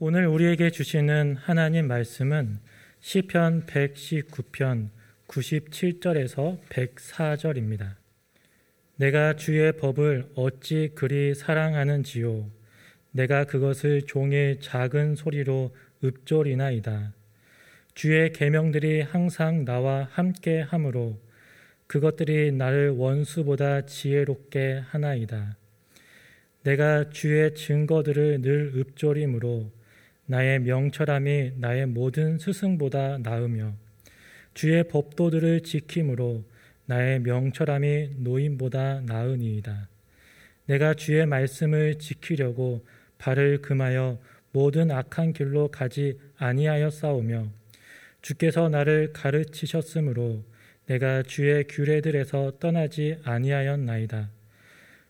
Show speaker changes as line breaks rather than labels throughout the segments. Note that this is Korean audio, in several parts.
오늘 우리에게 주시는 하나님 말씀은 시편 119편 97절에서 104절입니다. 내가 주의 법을 어찌 그리 사랑하는지요 내가 그것을 종의 작은 소리로 읊조리나이다. 주의 계명들이 항상 나와 함께 하므로 그것들이 나를 원수보다 지혜롭게 하나이다. 내가 주의 증거들을 늘 읊조림으로 나의 명철함이 나의 모든 스승보다 나으며 주의 법도들을 지킴으로 나의 명철함이 노인보다 나으니이다. 내가 주의 말씀을 지키려고 발을 금하여 모든 악한 길로 가지 아니하여 싸우며 주께서 나를 가르치셨으므로 내가 주의 규례들에서 떠나지 아니하였나이다.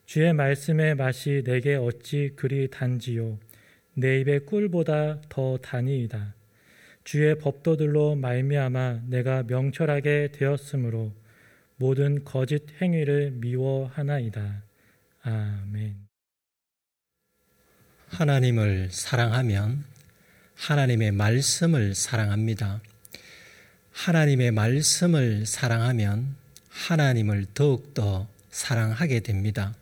주의 말씀의 맛이 내게 어찌 그리 단지요 내 입의 꿀보다 더 단이이다. 주의 법도들로 말미암아 내가 명철하게 되었으므로 모든 거짓 행위를 미워하나이다. 아멘.
하나님을 사랑하면 하나님의 말씀을 사랑합니다. 하나님의 말씀을 사랑하면 하나님을 더욱더 사랑하게 됩니다.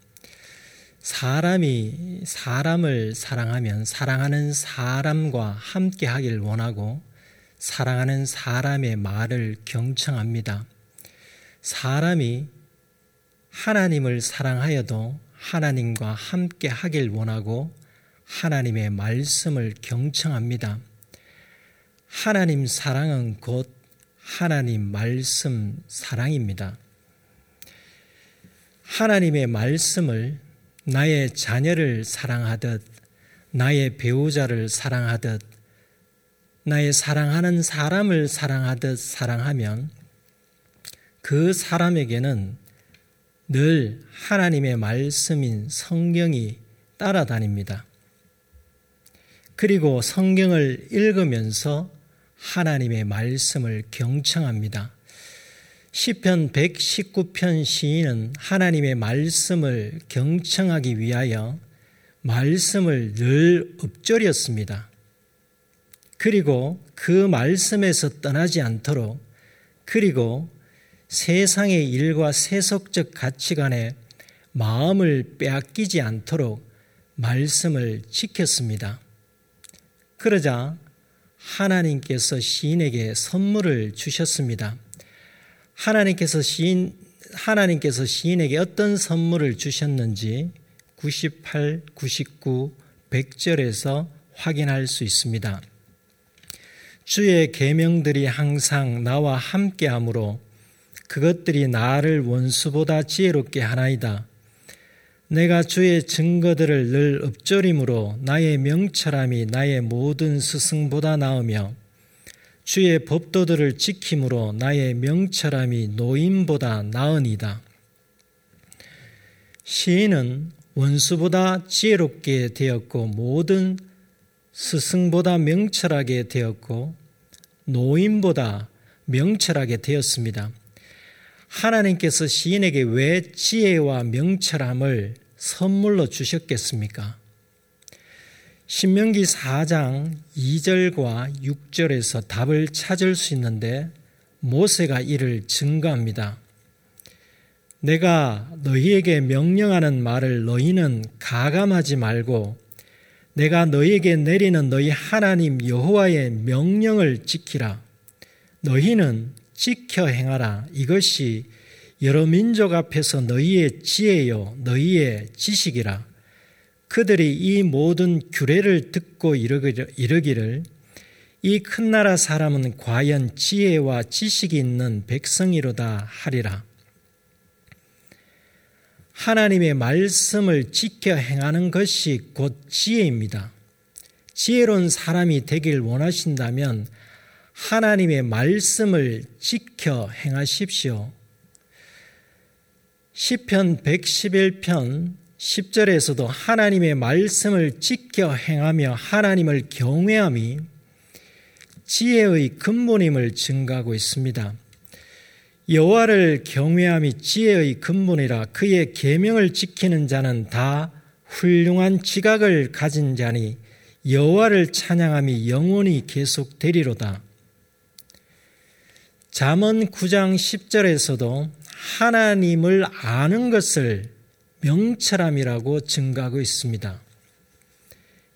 사람이 사람을 사랑하면 사랑하는 사람과 함께 하길 원하고 사랑하는 사람의 말을 경청합니다. 사람이 하나님을 사랑하여도 하나님과 함께 하길 원하고 하나님의 말씀을 경청합니다. 하나님 사랑은 곧 하나님 말씀 사랑입니다. 하나님의 말씀을 나의 자녀를 사랑하듯, 나의 배우자를 사랑하듯, 나의 사랑하는 사람을 사랑하듯 사랑하면 그 사람에게는 늘 하나님의 말씀인 성경이 따라다닙니다. 그리고 성경을 읽으면서 하나님의 말씀을 경청합니다. 시편 119편 시인은 하나님의 말씀을 경청하기 위하여 말씀을 늘 읊조렸습니다. 그리고 그 말씀에서 떠나지 않도록 그리고 세상의 일과 세속적 가치관에 마음을 빼앗기지 않도록 말씀을 지켰습니다. 그러자 하나님께서 시인에게 선물을 주셨습니다. 하나님께서 시인, 하나님께서 시인에게 어떤 선물을 주셨는지 98, 99, 100절에서 확인할 수 있습니다. 주의 계명들이 항상 나와 함께 하므로 그것들이 나를 원수보다 지혜롭게 하나이다. 내가 주의 증거들을 늘 읊조림으로 나의 명철함이 나의 모든 스승보다 나으며 주의 법도들을 지킴으로 나의 명철함이 노인보다 나으니다. 시인은 원수보다 지혜롭게 되었고 모든 스승보다 명철하게 되었고 노인보다 명철하게 되었습니다. 하나님께서 시인에게 왜 지혜와 명철함을 선물로 주셨겠습니까? 신명기 4장 2절과 6절에서 답을 찾을 수 있는데 모세가 이를 증거합니다. 내가 너희에게 명령하는 말을 너희는 가감하지 말고 내가 너희에게 내리는 너희 하나님 여호와의 명령을 지키라. 너희는 지켜 행하라. 이것이 여러 민족 앞에서 너희의 지혜요, 너희의 지식이라. 그들이 이 모든 규례를 듣고 이르기를 이 큰 나라 사람은 과연 지혜와 지식이 있는 백성이로다 하리라. 하나님의 말씀을 지켜 행하는 것이 곧 지혜입니다. 지혜로운 사람이 되길 원하신다면 하나님의 말씀을 지켜 행하십시오. 시편 111편 10절에서도 하나님의 말씀을 지켜 행하며 하나님을 경외함이 지혜의 근본임을 증가하고 있습니다. 여호와를 경외함이 지혜의 근본이라 그의 계명을 지키는 자는 다 훌륭한 지각을 가진 자니 여호와를 찬양함이 영원히 계속되리로다. 잠언 9장 10절에서도 하나님을 아는 것을 명철함이라고 증가하고 있습니다.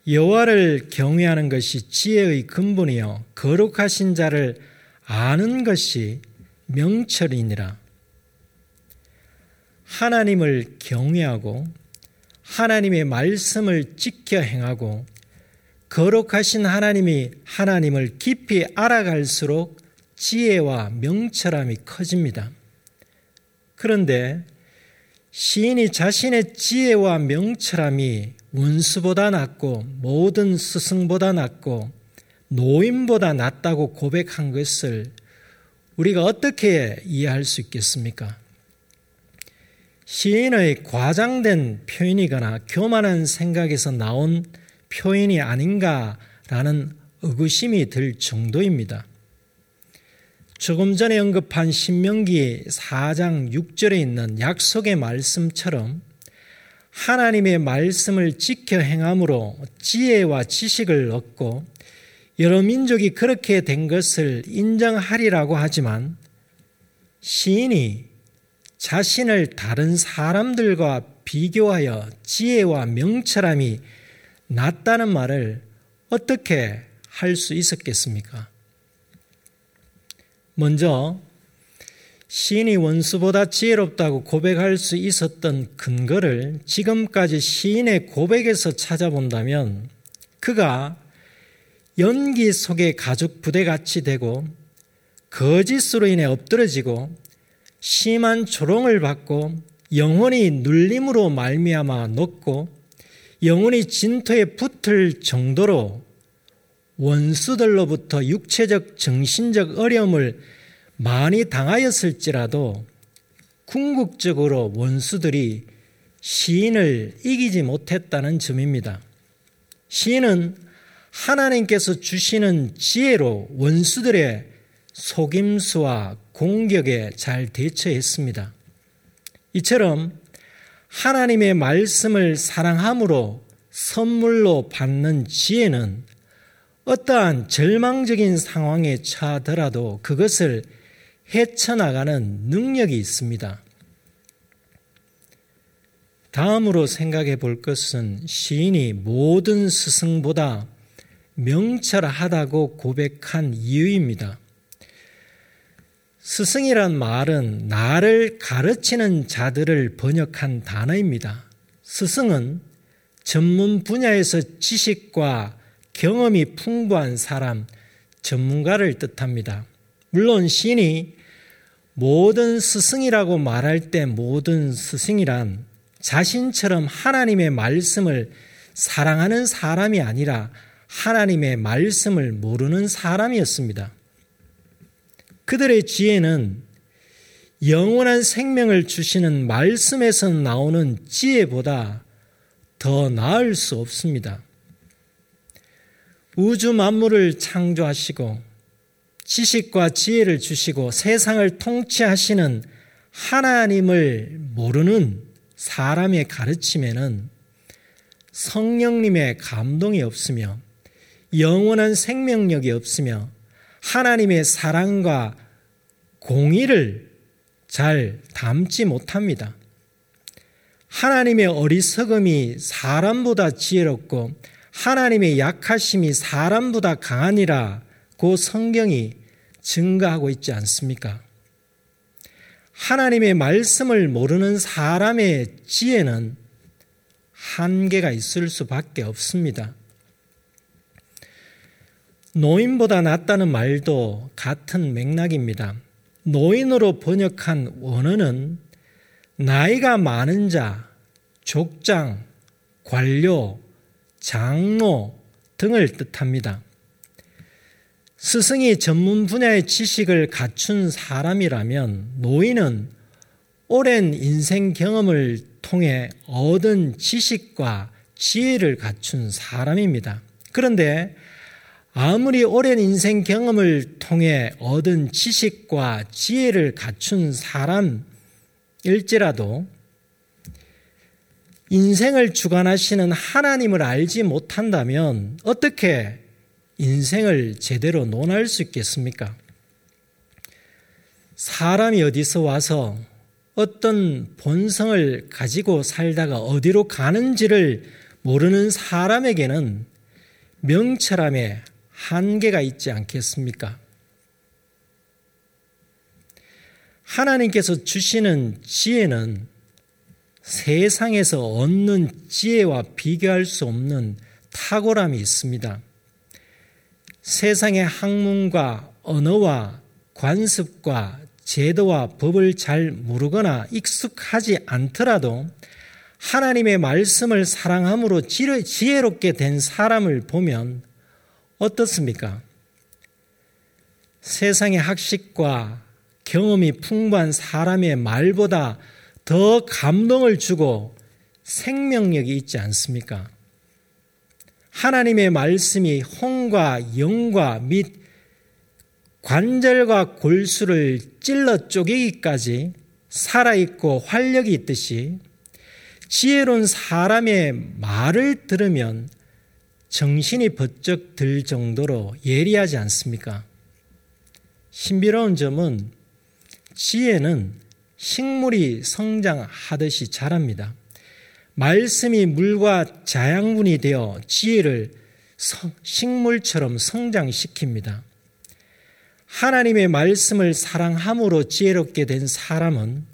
여호와를 경외하는 것이 지혜의 근본이요 거룩하신 자를 아는 것이 명철이니라. 하나님을 경외하고 하나님의 말씀을 지켜 행하고 거룩하신 하나님이 하나님을 깊이 알아갈수록 지혜와 명철함이 커집니다. 그런데 시인이 자신의 지혜와 명철함이 원수보다 낫고 모든 스승보다 낫고 노인보다 낫다고 고백한 것을 우리가 어떻게 이해할 수 있겠습니까? 시인의 과장된 표현이거나 교만한 생각에서 나온 표현이 아닌가라는 의구심이 들 정도입니다. 조금 전에 언급한 신명기 4장 6절에 있는 약속의 말씀처럼 하나님의 말씀을 지켜 행함으로 지혜와 지식을 얻고 여러 민족이 그렇게 된 것을 인정하리라고 하지만 시인이 자신을 다른 사람들과 비교하여 지혜와 명철함이 낮다는 말을 어떻게 할 수 있었겠습니까? 먼저 시인이 원수보다 지혜롭다고 고백할 수 있었던 근거를 지금까지 시인의 고백에서 찾아본다면 그가 연기 속에 가죽 부대같이 되고 거짓으로 인해 엎드러지고 심한 조롱을 받고 영혼이 눌림으로 말미암아 녹고 영혼이 진토에 붙을 정도로 원수들로부터 육체적 정신적 어려움을 많이 당하였을지라도 궁극적으로 원수들이 시인을 이기지 못했다는 점입니다. 시인은 하나님께서 주시는 지혜로 원수들의 속임수와 공격에 잘 대처했습니다. 이처럼 하나님의 말씀을 사랑함으로 선물로 받는 지혜는 어떠한 절망적인 상황에 처하더라도 그것을 헤쳐나가는 능력이 있습니다. 다음으로 생각해 볼 것은 시인이 모든 스승보다 명철하다고 고백한 이유입니다. 스승이란 말은 나를 가르치는 자들을 번역한 단어입니다. 스승은 전문 분야에서 지식과 경험이 풍부한 사람, 전문가를 뜻합니다. 물론 신이 모든 스승이라고 말할 때 모든 스승이란 자신처럼 하나님의 말씀을 사랑하는 사람이 아니라 하나님의 말씀을 모르는 사람이었습니다. 그들의 지혜는 영원한 생명을 주시는 말씀에서 나오는 지혜보다 더 나을 수 없습니다. 우주 만물을 창조하시고 지식과 지혜를 주시고 세상을 통치하시는 하나님을 모르는 사람의 가르침에는 성령님의 감동이 없으며 영원한 생명력이 없으며 하나님의 사랑과 공의를 잘 담지 못합니다. 하나님의 어리석음이 사람보다 지혜롭고 하나님의 약하심이 사람보다 강하니라 고 성경이 증가하고 있지 않습니까? 하나님의 말씀을 모르는 사람의 지혜는 한계가 있을 수밖에 없습니다. 노인보다 낫다는 말도 같은 맥락입니다. 노인으로 번역한 원어는 나이가 많은 자, 족장, 관료, 장로 등을 뜻합니다. 스승이 전문 분야의 지식을 갖춘 사람이라면 노인은 오랜 인생 경험을 통해 얻은 지식과 지혜를 갖춘 사람입니다. 그런데 아무리 오랜 인생 경험을 통해 얻은 지식과 지혜를 갖춘 사람일지라도 인생을 주관하시는 하나님을 알지 못한다면 어떻게 인생을 제대로 논할 수 있겠습니까? 사람이 어디서 와서 어떤 본성을 가지고 살다가 어디로 가는지를 모르는 사람에게는 명철함에 한계가 있지 않겠습니까? 하나님께서 주시는 지혜는 세상에서 얻는 지혜와 비교할 수 없는 탁월함이 있습니다. 세상의 학문과 언어와 관습과 제도와 법을 잘 모르거나 익숙하지 않더라도 하나님의 말씀을 사랑함으로 지혜롭게 된 사람을 보면 어떻습니까? 세상의 학식과 경험이 풍부한 사람의 말보다 더 감동을 주고 생명력이 있지 않습니까? 하나님의 말씀이 혼과 영과 및 관절과 골수를 찔러 쪼개기까지 살아있고 활력이 있듯이 지혜로운 사람의 말을 들으면 정신이 번쩍 들 정도로 예리하지 않습니까? 신비로운 점은 지혜는 식물이 성장하듯이 자랍니다. 말씀이 물과 자양분이 되어 지혜를 식물처럼 성장시킵니다. 하나님의 말씀을 사랑함으로 지혜롭게 된 사람은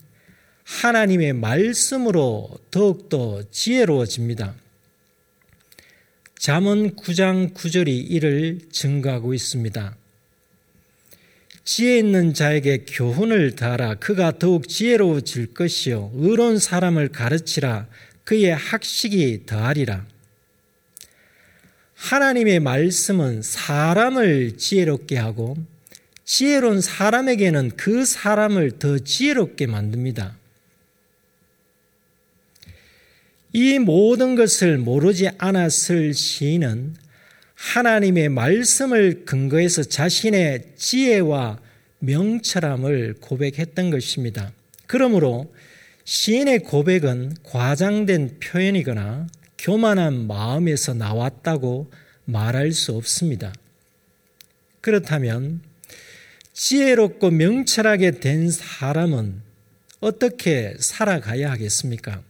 하나님의 말씀으로 더욱더 지혜로워집니다. 잠언 9장 9절이 이를 증거하고 있습니다. 지혜 있는 자에게 교훈을 다하라 그가 더욱 지혜로워질 것이요 의로운 사람을 가르치라 그의 학식이 더하리라. 하나님의 말씀은 사람을 지혜롭게 하고 지혜로운 사람에게는 그 사람을 더 지혜롭게 만듭니다. 이 모든 것을 모르지 않았을 시인은 하나님의 말씀을 근거해서 자신의 지혜와 명철함을 고백했던 것입니다. 그러므로 시인의 고백은 과장된 표현이거나 교만한 마음에서 나왔다고 말할 수 없습니다. 그렇다면 지혜롭고 명철하게 된 사람은 어떻게 살아가야 하겠습니까?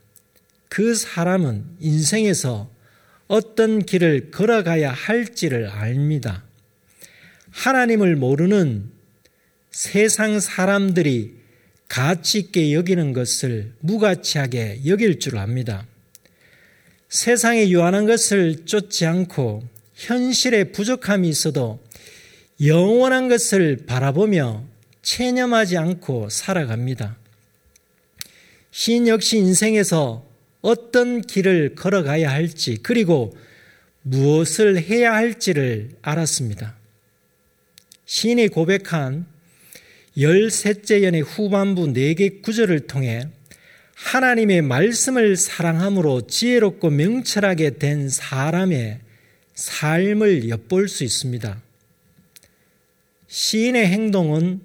그 사람은 인생에서 어떤 길을 걸어가야 할지를 압니다. 하나님을 모르는 세상 사람들이 가치 있게 여기는 것을 무가치하게 여길 줄 압니다. 세상에 유한한 것을 쫓지 않고 현실에 부족함이 있어도 영원한 것을 바라보며 체념하지 않고 살아갑니다. 신 역시 인생에서 어떤 길을 걸어가야 할지 그리고 무엇을 해야 할지를 알았습니다. 신이 고백한 열셋째 연의 후반부 네개 구절을 통해 하나님의 말씀을 사랑함으로 지혜롭고 명철하게 된 사람의 삶을 엿볼 수 있습니다. 시인의 행동은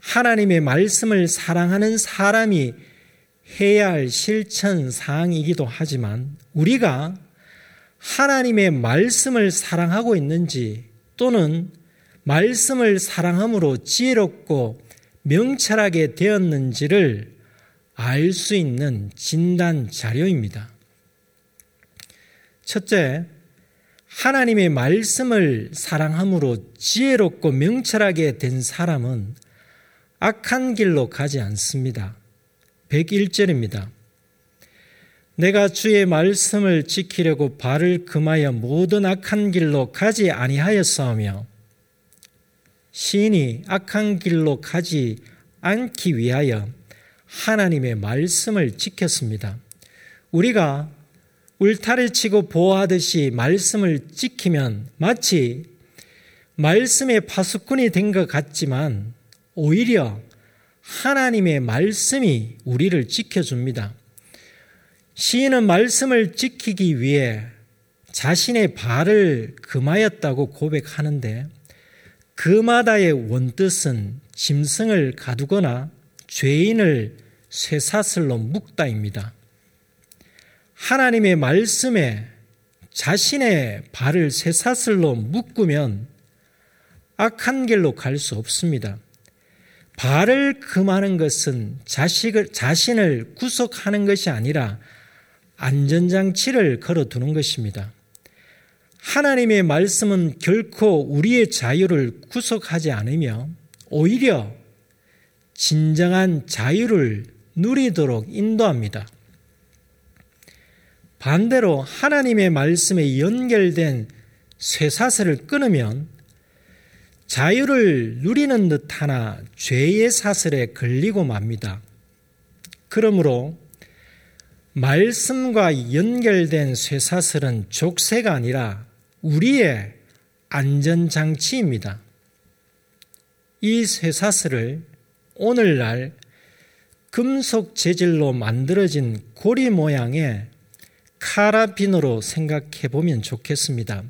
하나님의 말씀을 사랑하는 사람이 해야 할 실천 사항이기도 하지만 우리가 하나님의 말씀을 사랑하고 있는지 또는 말씀을 사랑함으로 지혜롭고 명철하게 되었는지를 알 수 있는 진단 자료입니다. 첫째, 하나님의 말씀을 사랑함으로 지혜롭고 명철하게 된 사람은 악한 길로 가지 않습니다. 101절입니다. 내가 주의 말씀을 지키려고 발을 금하여 모든 악한 길로 가지 아니하였사오며 시인이 악한 길로 가지 않기 위하여 하나님의 말씀을 지켰습니다. 우리가 울타리 치고 보호하듯이 말씀을 지키면 마치 말씀의 파수꾼이 된 것 같지만 오히려 하나님의 말씀이 우리를 지켜줍니다. 시인은 말씀을 지키기 위해 자신의 발을 금하였다고 고백하는데 그마다의 원뜻은 짐승을 가두거나 죄인을 쇠사슬로 묶다입니다. 하나님의 말씀에 자신의 발을 쇠사슬로 묶으면 악한 길로 갈 수 없습니다. 발을 금하는 것은 자식을, 자신을 구속하는 것이 아니라 안전장치를 걸어 두는 것입니다. 하나님의 말씀은 결코 우리의 자유를 구속하지 않으며 오히려 진정한 자유를 누리도록 인도합니다. 반대로 하나님의 말씀에 연결된 쇠사슬을 끊으면 자유를 누리는 듯 하나 죄의 사슬에 걸리고 맙니다. 그러므로 말씀과 연결된 쇠사슬은 족쇄가 아니라 우리의 안전장치입니다. 이 쇠사슬을 오늘날 금속 재질로 만들어진 고리 모양의 카라비너로 생각해 보면 좋겠습니다.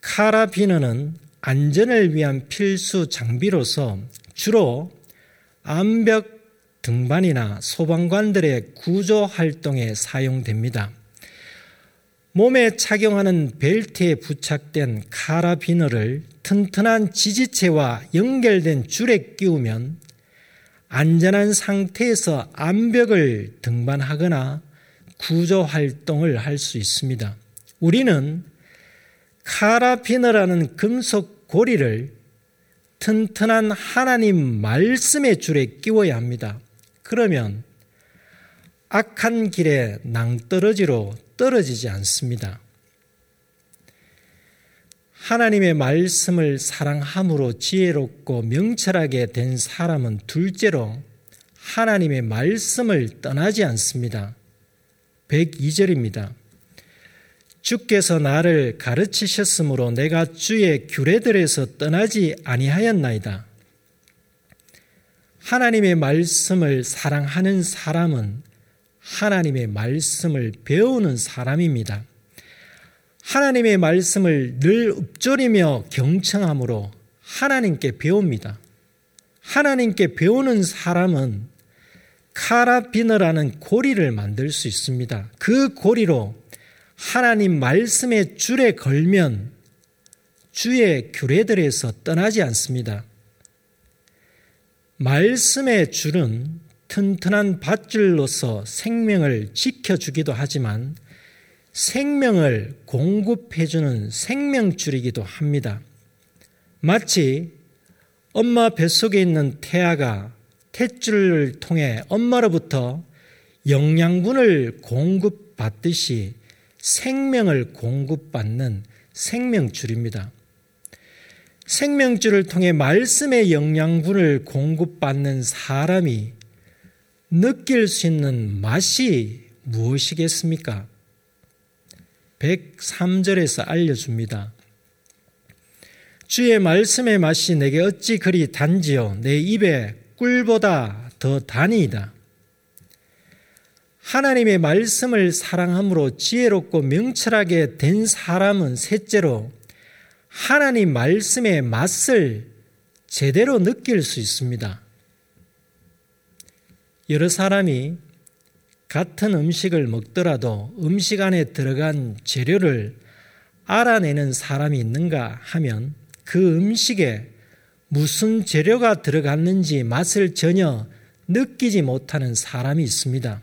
카라비너는 안전을 위한 필수 장비로서 주로 암벽 등반이나 소방관들의 구조 활동에 사용됩니다. 몸에 착용하는 벨트에 부착된 카라비너를 튼튼한 지지체와 연결된 줄에 끼우면 안전한 상태에서 암벽을 등반하거나 구조 활동을 할 수 있습니다. 우리는 카라피너라는 금속 고리를 튼튼한 하나님 말씀의 줄에 끼워야 합니다. 그러면 악한 길에 낭떠러지로 떨어지지 않습니다. 하나님의 말씀을 사랑함으로 지혜롭고 명철하게 된 사람은 둘째로 하나님의 말씀을 떠나지 않습니다. 102절입니다. 주께서 나를 가르치셨으므로 내가 주의 규례들에서 떠나지 아니하였나이다. 하나님의 말씀을 사랑하는 사람은 하나님의 말씀을 배우는 사람입니다. 하나님의 말씀을 늘 읊조리며 경청함으로 하나님께 배웁니다. 하나님께 배우는 사람은 카라비너라는 고리를 만들 수 있습니다. 그 고리로 하나님 말씀의 줄에 걸면 주의 규례들에서 떠나지 않습니다. 말씀의 줄은 튼튼한 밧줄로서 생명을 지켜주기도 하지만 생명을 공급해주는 생명줄이기도 합니다. 마치 엄마 뱃속에 있는 태아가 탯줄을 통해 엄마로부터 영양분을 공급받듯이 생명을 공급받는 생명줄입니다. 생명줄을 통해 말씀의 영양분을 공급받는 사람이 느낄 수 있는 맛이 무엇이겠습니까? 103절에서 알려줍니다. 주의 말씀의 맛이 내게 어찌 그리 단지요 내 입에 꿀보다 더 단이다. 하나님의 말씀을 사랑함으로 지혜롭고 명철하게 된 사람은 셋째로 하나님 말씀의 맛을 제대로 느낄 수 있습니다. 여러 사람이 같은 음식을 먹더라도 음식 안에 들어간 재료를 알아내는 사람이 있는가 하면 그 음식에 무슨 재료가 들어갔는지 맛을 전혀 느끼지 못하는 사람이 있습니다.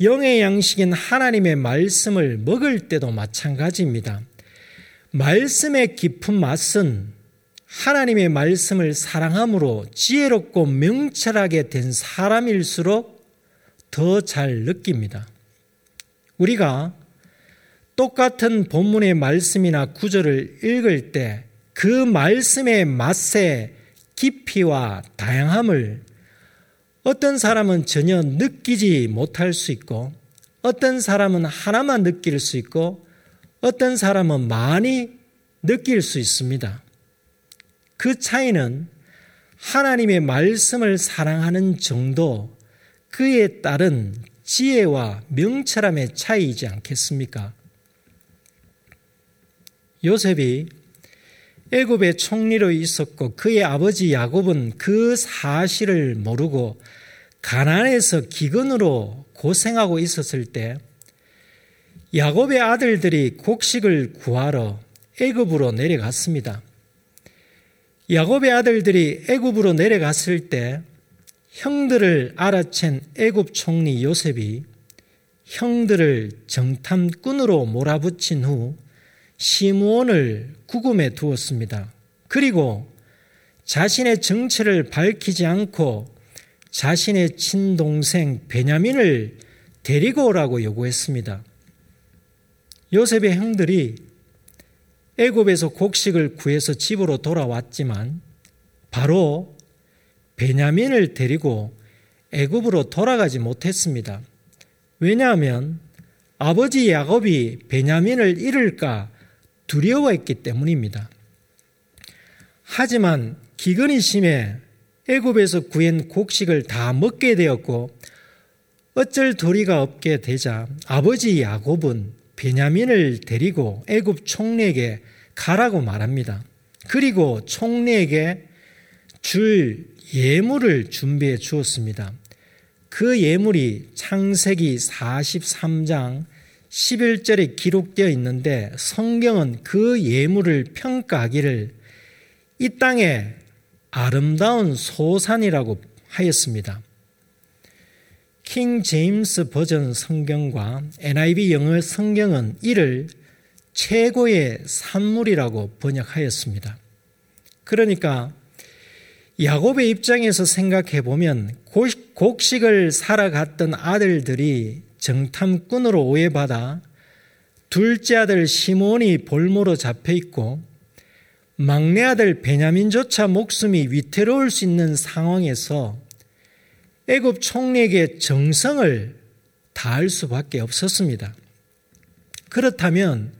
영의 양식인 하나님의 말씀을 먹을 때도 마찬가지입니다. 말씀의 깊은 맛은 하나님의 말씀을 사랑함으로 지혜롭고 명철하게 된 사람일수록 더 잘 느낍니다. 우리가 똑같은 본문의 말씀이나 구절을 읽을 때 그 말씀의 맛의 깊이와 다양함을 어떤 사람은 전혀 느끼지 못할 수 있고 어떤 사람은 하나만 느낄 수 있고 어떤 사람은 많이 느낄 수 있습니다. 그 차이는 하나님의 말씀을 사랑하는 정도, 그에 따른 지혜와 명철함의 차이이지 않겠습니까? 요셉이 애굽의 총리로 있었고 그의 아버지 야곱은 그 사실을 모르고 가난해서 기근으로 고생하고 있었을 때 야곱의 아들들이 곡식을 구하러 애굽으로 내려갔습니다. 야곱의 아들들이 애굽으로 내려갔을 때 형들을 알아챈 애굽 총리 요셉이 형들을 정탐꾼으로 몰아붙인 후 시므온을 구금에 두었습니다. 그리고 자신의 정체를 밝히지 않고 자신의 친동생 베냐민을 데리고 오라고 요구했습니다. 요셉의 형들이 애굽에서 곡식을 구해서 집으로 돌아왔지만 바로 베냐민을 데리고 애굽으로 돌아가지 못했습니다. 왜냐하면 아버지 야곱이 베냐민을 잃을까 두려워했기 때문입니다. 하지만 기근이 심해 애굽에서 구한 곡식을 다 먹게 되었고 어쩔 도리가 없게 되자 아버지 야곱은 베냐민을 데리고 애굽 총리에게 가라고 말합니다. 그리고 총리에게 줄 예물을 준비해 주었습니다. 그 예물이 창세기 43장 11절에 기록되어 있는데 성경은 그 예물을 평가하기를 이 땅에 아름다운 소산이라고 하였습니다. 킹 제임스 버전 성경과 NIV 영어 성경은 이를 최고의 산물이라고 번역하였습니다. 그러니까 야곱의 입장에서 생각해 보면 곡식을 살아갔던 아들들이 정탐꾼으로 오해받아 둘째 아들 시몬이 볼모로 잡혀 있고 막내 아들 베냐민조차 목숨이 위태로울 수 있는 상황에서 애굽 총리에게 정성을 다할 수밖에 없었습니다. 그렇다면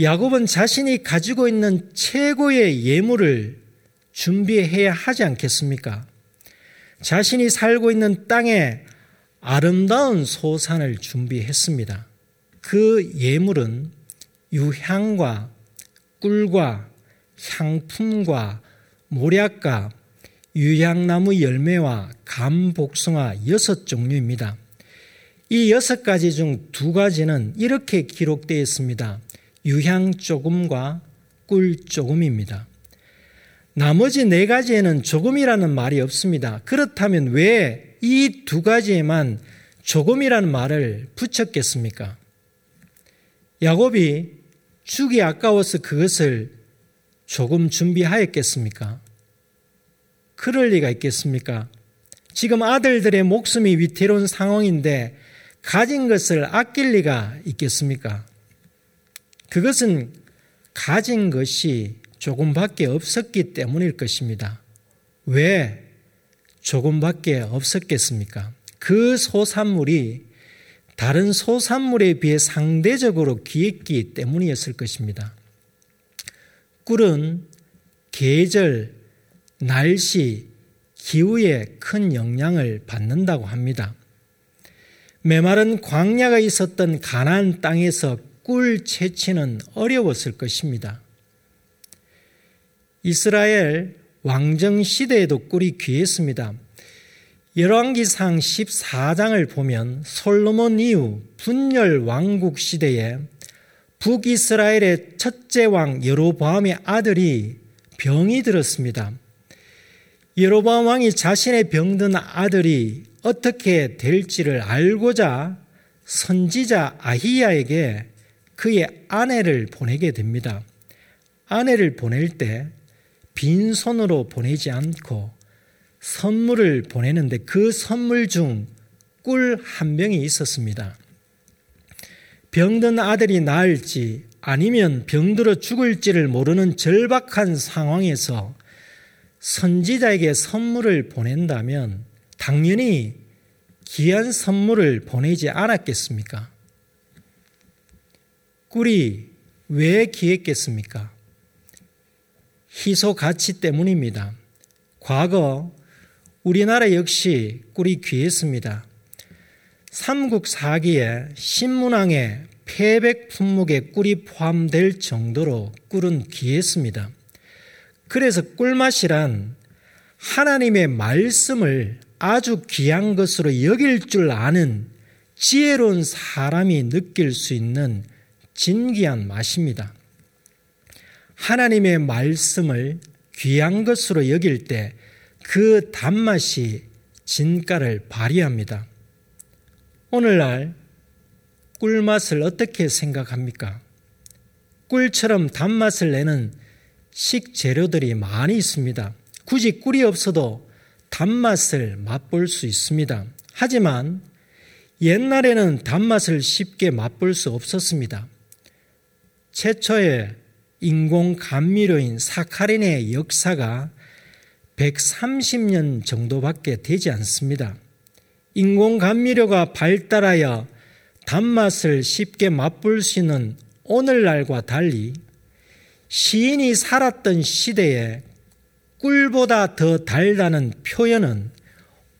야곱은 자신이 가지고 있는 최고의 예물을 준비해야 하지 않겠습니까? 자신이 살고 있는 땅에 아름다운 소산을 준비했습니다. 그 예물은 유향과 꿀과 향품과 모략과 유향나무 열매와 감복숭아 여섯 종류입니다. 이 여섯 가지 중 두 가지는 이렇게 기록되어 있습니다. 유향 조금과 꿀 조금입니다. 나머지 네 가지에는 조금이라는 말이 없습니다. 그렇다면 왜 이 두 가지에만 조금이라는 말을 붙였겠습니까? 야곱이 죽이 아까워서 그것을 조금 준비하였겠습니까? 그럴 리가 있겠습니까? 지금 아들들의 목숨이 위태로운 상황인데 가진 것을 아낄 리가 있겠습니까? 그것은 가진 것이 조금밖에 없었기 때문일 것입니다. 왜 조금밖에 없었겠습니까? 그 소산물이 다른 소산물에 비해 상대적으로 귀했기 때문이었을 것입니다. 꿀은 계절, 날씨, 기후에 큰 영향을 받는다고 합니다. 메마른 광야가 있었던 가나안 땅에서 꿀 채취는 어려웠을 것입니다. 이스라엘 왕정 시대에도 꿀이 귀했습니다. 열왕기상 14장을 보면 솔로몬 이후 분열 왕국 시대에 북이스라엘의 첫째 왕 여로보암의 아들이 병이 들었습니다. 여로보암 왕이 자신의 병든 아들이 어떻게 될지를 알고자 선지자 아히야에게 그의 아내를 보내게 됩니다. 아내를 보낼 때 빈손으로 보내지 않고 선물을 보내는데 그 선물 중 꿀 한 병이 있었습니다. 병든 아들이 나을지 아니면 병들어 죽을지를 모르는 절박한 상황에서 선지자에게 선물을 보낸다면 당연히 귀한 선물을 보내지 않았겠습니까? 꿀이 왜 귀했겠습니까? 희소 가치 때문입니다. 과거 우리나라 역시 꿀이 귀했습니다. 삼국 사기에 신문왕의 패백 품목에 꿀이 포함될 정도로 꿀은 귀했습니다. 그래서 꿀맛이란 하나님의 말씀을 아주 귀한 것으로 여길 줄 아는 지혜로운 사람이 느낄 수 있는 진귀한 맛입니다. 하나님의 말씀을 귀한 것으로 여길 때 그 단맛이 진가를 발휘합니다. 오늘날 꿀맛을 어떻게 생각합니까? 꿀처럼 단맛을 내는 식재료들이 많이 있습니다. 굳이 꿀이 없어도 단맛을 맛볼 수 있습니다. 하지만 옛날에는 단맛을 쉽게 맛볼 수 없었습니다. 최초의 인공 감미료인 사카린의 역사가 130년 정도밖에 되지 않습니다. 인공 감미료가 발달하여 단맛을 쉽게 맛볼 수 있는 오늘날과 달리 시인이 살았던 시대에 꿀보다 더 달다는 표현은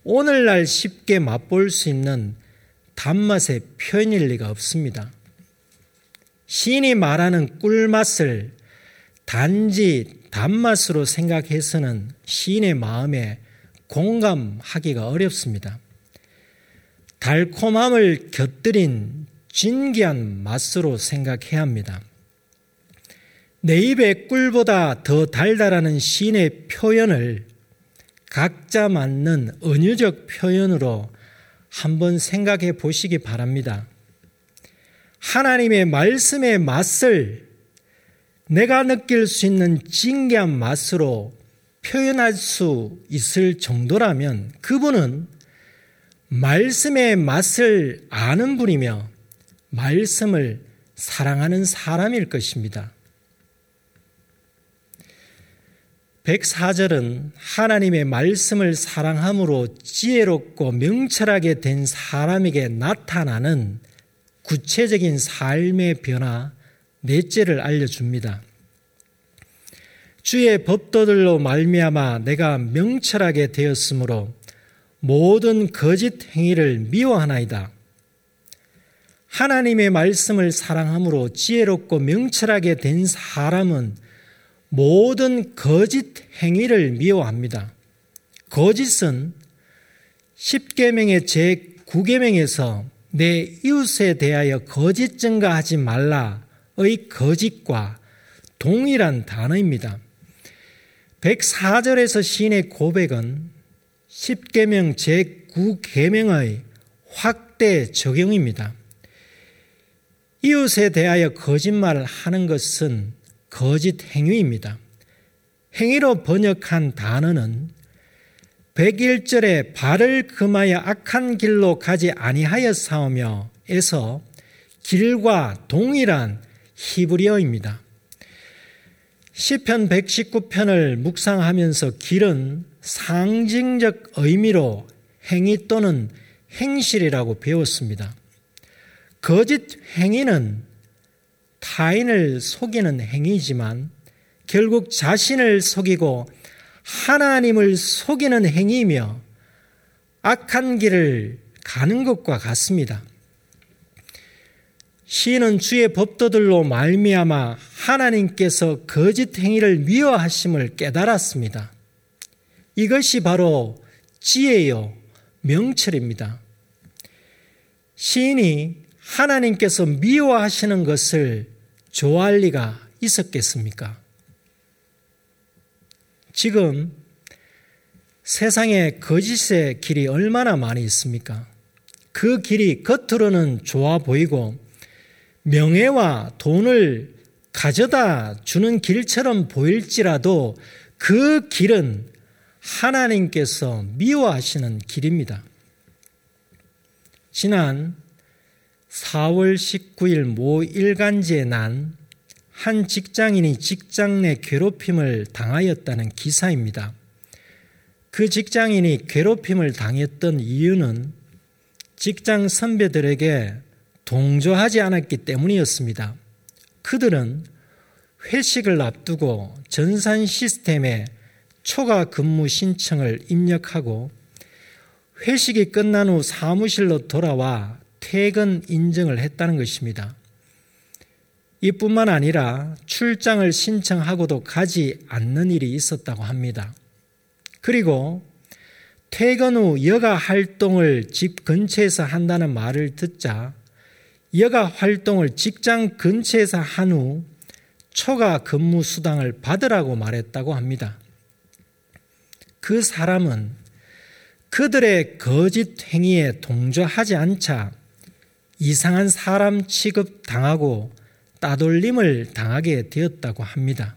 오늘날 쉽게 맛볼 수 있는 단맛의 표현일 리가 없습니다. 시인이 말하는 꿀맛을 단지 단맛으로 생각해서는 시인의 마음에 공감하기가 어렵습니다. 달콤함을 곁들인 진귀한 맛으로 생각해야 합니다. 내 입에 꿀보다 더 달달하는 시인의 표현을 각자 맞는 은유적 표현으로 한번 생각해 보시기 바랍니다. 하나님의 말씀의 맛을 내가 느낄 수 있는 진귀한 맛으로 표현할 수 있을 정도라면 그분은 말씀의 맛을 아는 분이며 말씀을 사랑하는 사람일 것입니다. 104절은 하나님의 말씀을 사랑함으로 지혜롭고 명철하게 된 사람에게 나타나는 구체적인 삶의 변화 넷째를 알려줍니다. 주의 법도들로 말미암아 내가 명철하게 되었으므로 모든 거짓 행위를 미워하나이다. 하나님의 말씀을 사랑함으로 지혜롭고 명철하게 된 사람은 모든 거짓 행위를 미워합니다. 거짓은 10계명의 제9계명에서 내 이웃에 대하여 거짓 증가하지 말라의 거짓과 동일한 단어입니다. 104절에서 시인의 고백은 10계명 제9계명의 확대 적용입니다. 이웃에 대하여 거짓말을 하는 것은 거짓 행위입니다. 행위로 번역한 단어는 101절에 발을 금하여 악한 길로 가지 아니하여 싸우며 에서 길과 동일한 히브리어입니다. 시편 119편을 묵상하면서 길은 상징적 의미로 행위 또는 행실이라고 배웠습니다. 거짓 행위는 타인을 속이는 행위지만 결국 자신을 속이고 하나님을 속이는 행위이며 악한 길을 가는 것과 같습니다. 시인은 주의 법도들로 말미암아 하나님께서 거짓 행위를 미워하심을 깨달았습니다. 이것이 바로 지혜요 명철입니다. 시인이 하나님께서 미워하시는 것을 좋아할 리가 있었겠습니까? 지금 세상에 거짓의 길이 얼마나 많이 있습니까? 그 길이 겉으로는 좋아 보이고 명예와 돈을 가져다 주는 길처럼 보일지라도 그 길은 하나님께서 미워하시는 길입니다. 지난 4월 19일 모 일간지에 난 한 직장인이 직장 내 괴롭힘을 당하였다는 기사입니다. 그 직장인이 괴롭힘을 당했던 이유는 직장 선배들에게 동조하지 않았기 때문이었습니다. 그들은 회식을 앞두고 전산 시스템에 초과 근무 신청을 입력하고 회식이 끝난 후 사무실로 돌아와 퇴근 인증을 했다는 것입니다. 이뿐만 아니라 출장을 신청하고도 가지 않는 일이 있었다고 합니다. 그리고 퇴근 후 여가 활동을 집 근처에서 한다는 말을 듣자 여가 활동을 직장 근처에서 한 후 초과 근무 수당을 받으라고 말했다고 합니다. 그 사람은 그들의 거짓 행위에 동조하지 않자 이상한 사람 취급 당하고 따돌림을 당하게 되었다고 합니다.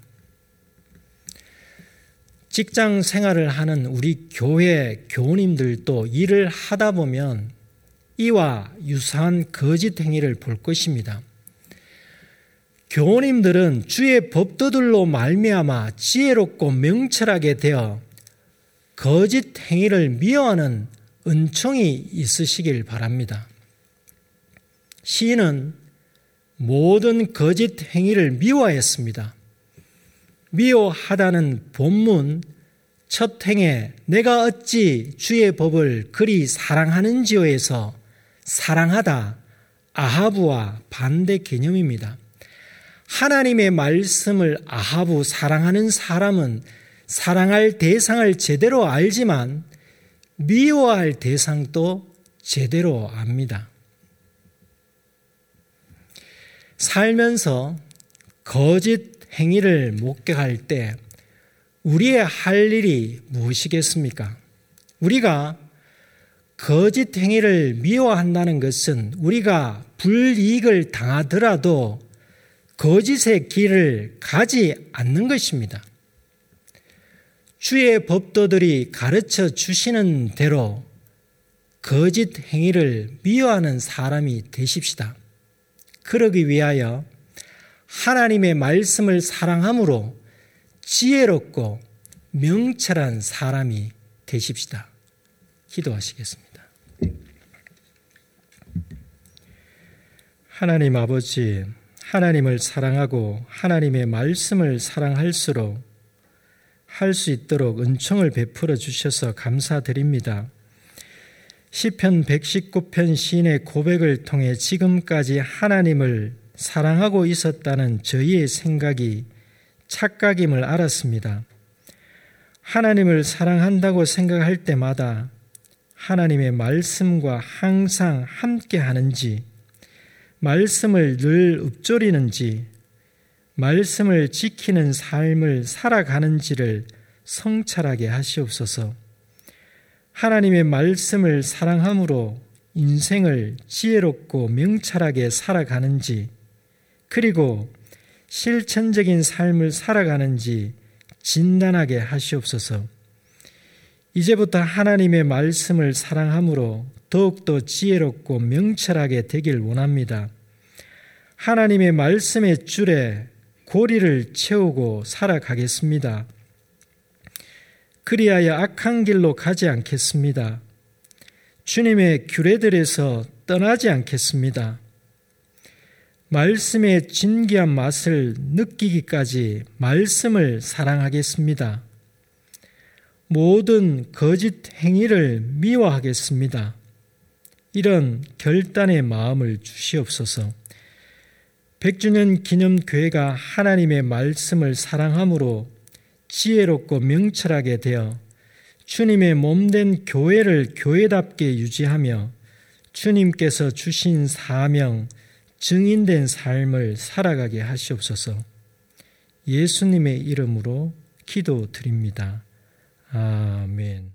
직장 생활을 하는 우리 교회 교우님들도 일을 하다 보면 이와 유사한 거짓 행위를 볼 것입니다. 교우님들은 주의 법도들로 말미암아 지혜롭고 명철하게 되어 거짓 행위를 미워하는 은총이 있으시길 바랍니다. 시인은 모든 거짓 행위를 미워했습니다. 미워하다는 본문 첫 행에 내가 어찌 주의 법을 그리 사랑하는지요에서 사랑하다 아하부와 반대 개념입니다. 하나님의 말씀을 아하부 사랑하는 사람은 사랑할 대상을 제대로 알지만 미워할 대상도 제대로 압니다. 살면서 거짓 행위를 목격할 때 우리의 할 일이 무엇이겠습니까? 우리가 거짓 행위를 미워한다는 것은 우리가 불이익을 당하더라도 거짓의 길을 가지 않는 것입니다. 주의 법도들이 가르쳐 주시는 대로 거짓 행위를 미워하는 사람이 되십시다. 그러기 위하여 하나님의 말씀을 사랑함으로 지혜롭고 명철한 사람이 되십시다. 기도하시겠습니다. 하나님 아버지, 하나님을 사랑하고 하나님의 말씀을 사랑할수록 할 수 있도록 은총을 베풀어 주셔서 감사드립니다. 시편 119편 시인의 고백을 통해 지금까지 하나님을 사랑하고 있었다는 저희의 생각이 착각임을 알았습니다. 하나님을 사랑한다고 생각할 때마다 하나님의 말씀과 항상 함께 하는지, 말씀을 늘 읊조리는지, 말씀을 지키는 삶을 살아가는지를 성찰하게 하시옵소서. 하나님의 말씀을 사랑함으로 인생을 지혜롭고 명철하게 살아가는지, 그리고 실천적인 삶을 살아가는지 진단하게 하시옵소서. 이제부터 하나님의 말씀을 사랑함으로 더욱더 지혜롭고 명철하게 되길 원합니다. 하나님의 말씀의 줄에 고리를 채우고 살아가겠습니다. 그리하여 악한 길로 가지 않겠습니다. 주님의 규례들에서 떠나지 않겠습니다. 말씀의 진귀한 맛을 느끼기까지 말씀을 사랑하겠습니다. 모든 거짓 행위를 미워하겠습니다. 이런 결단의 마음을 주시옵소서. 백주년 기념교회가 하나님의 말씀을 사랑함으로 지혜롭고 명철하게 되어 주님의 몸된 교회를 교회답게 유지하며 주님께서 주신 사명, 증인된 삶을 살아가게 하시옵소서 예수님의 이름으로 기도 드립니다. 아멘.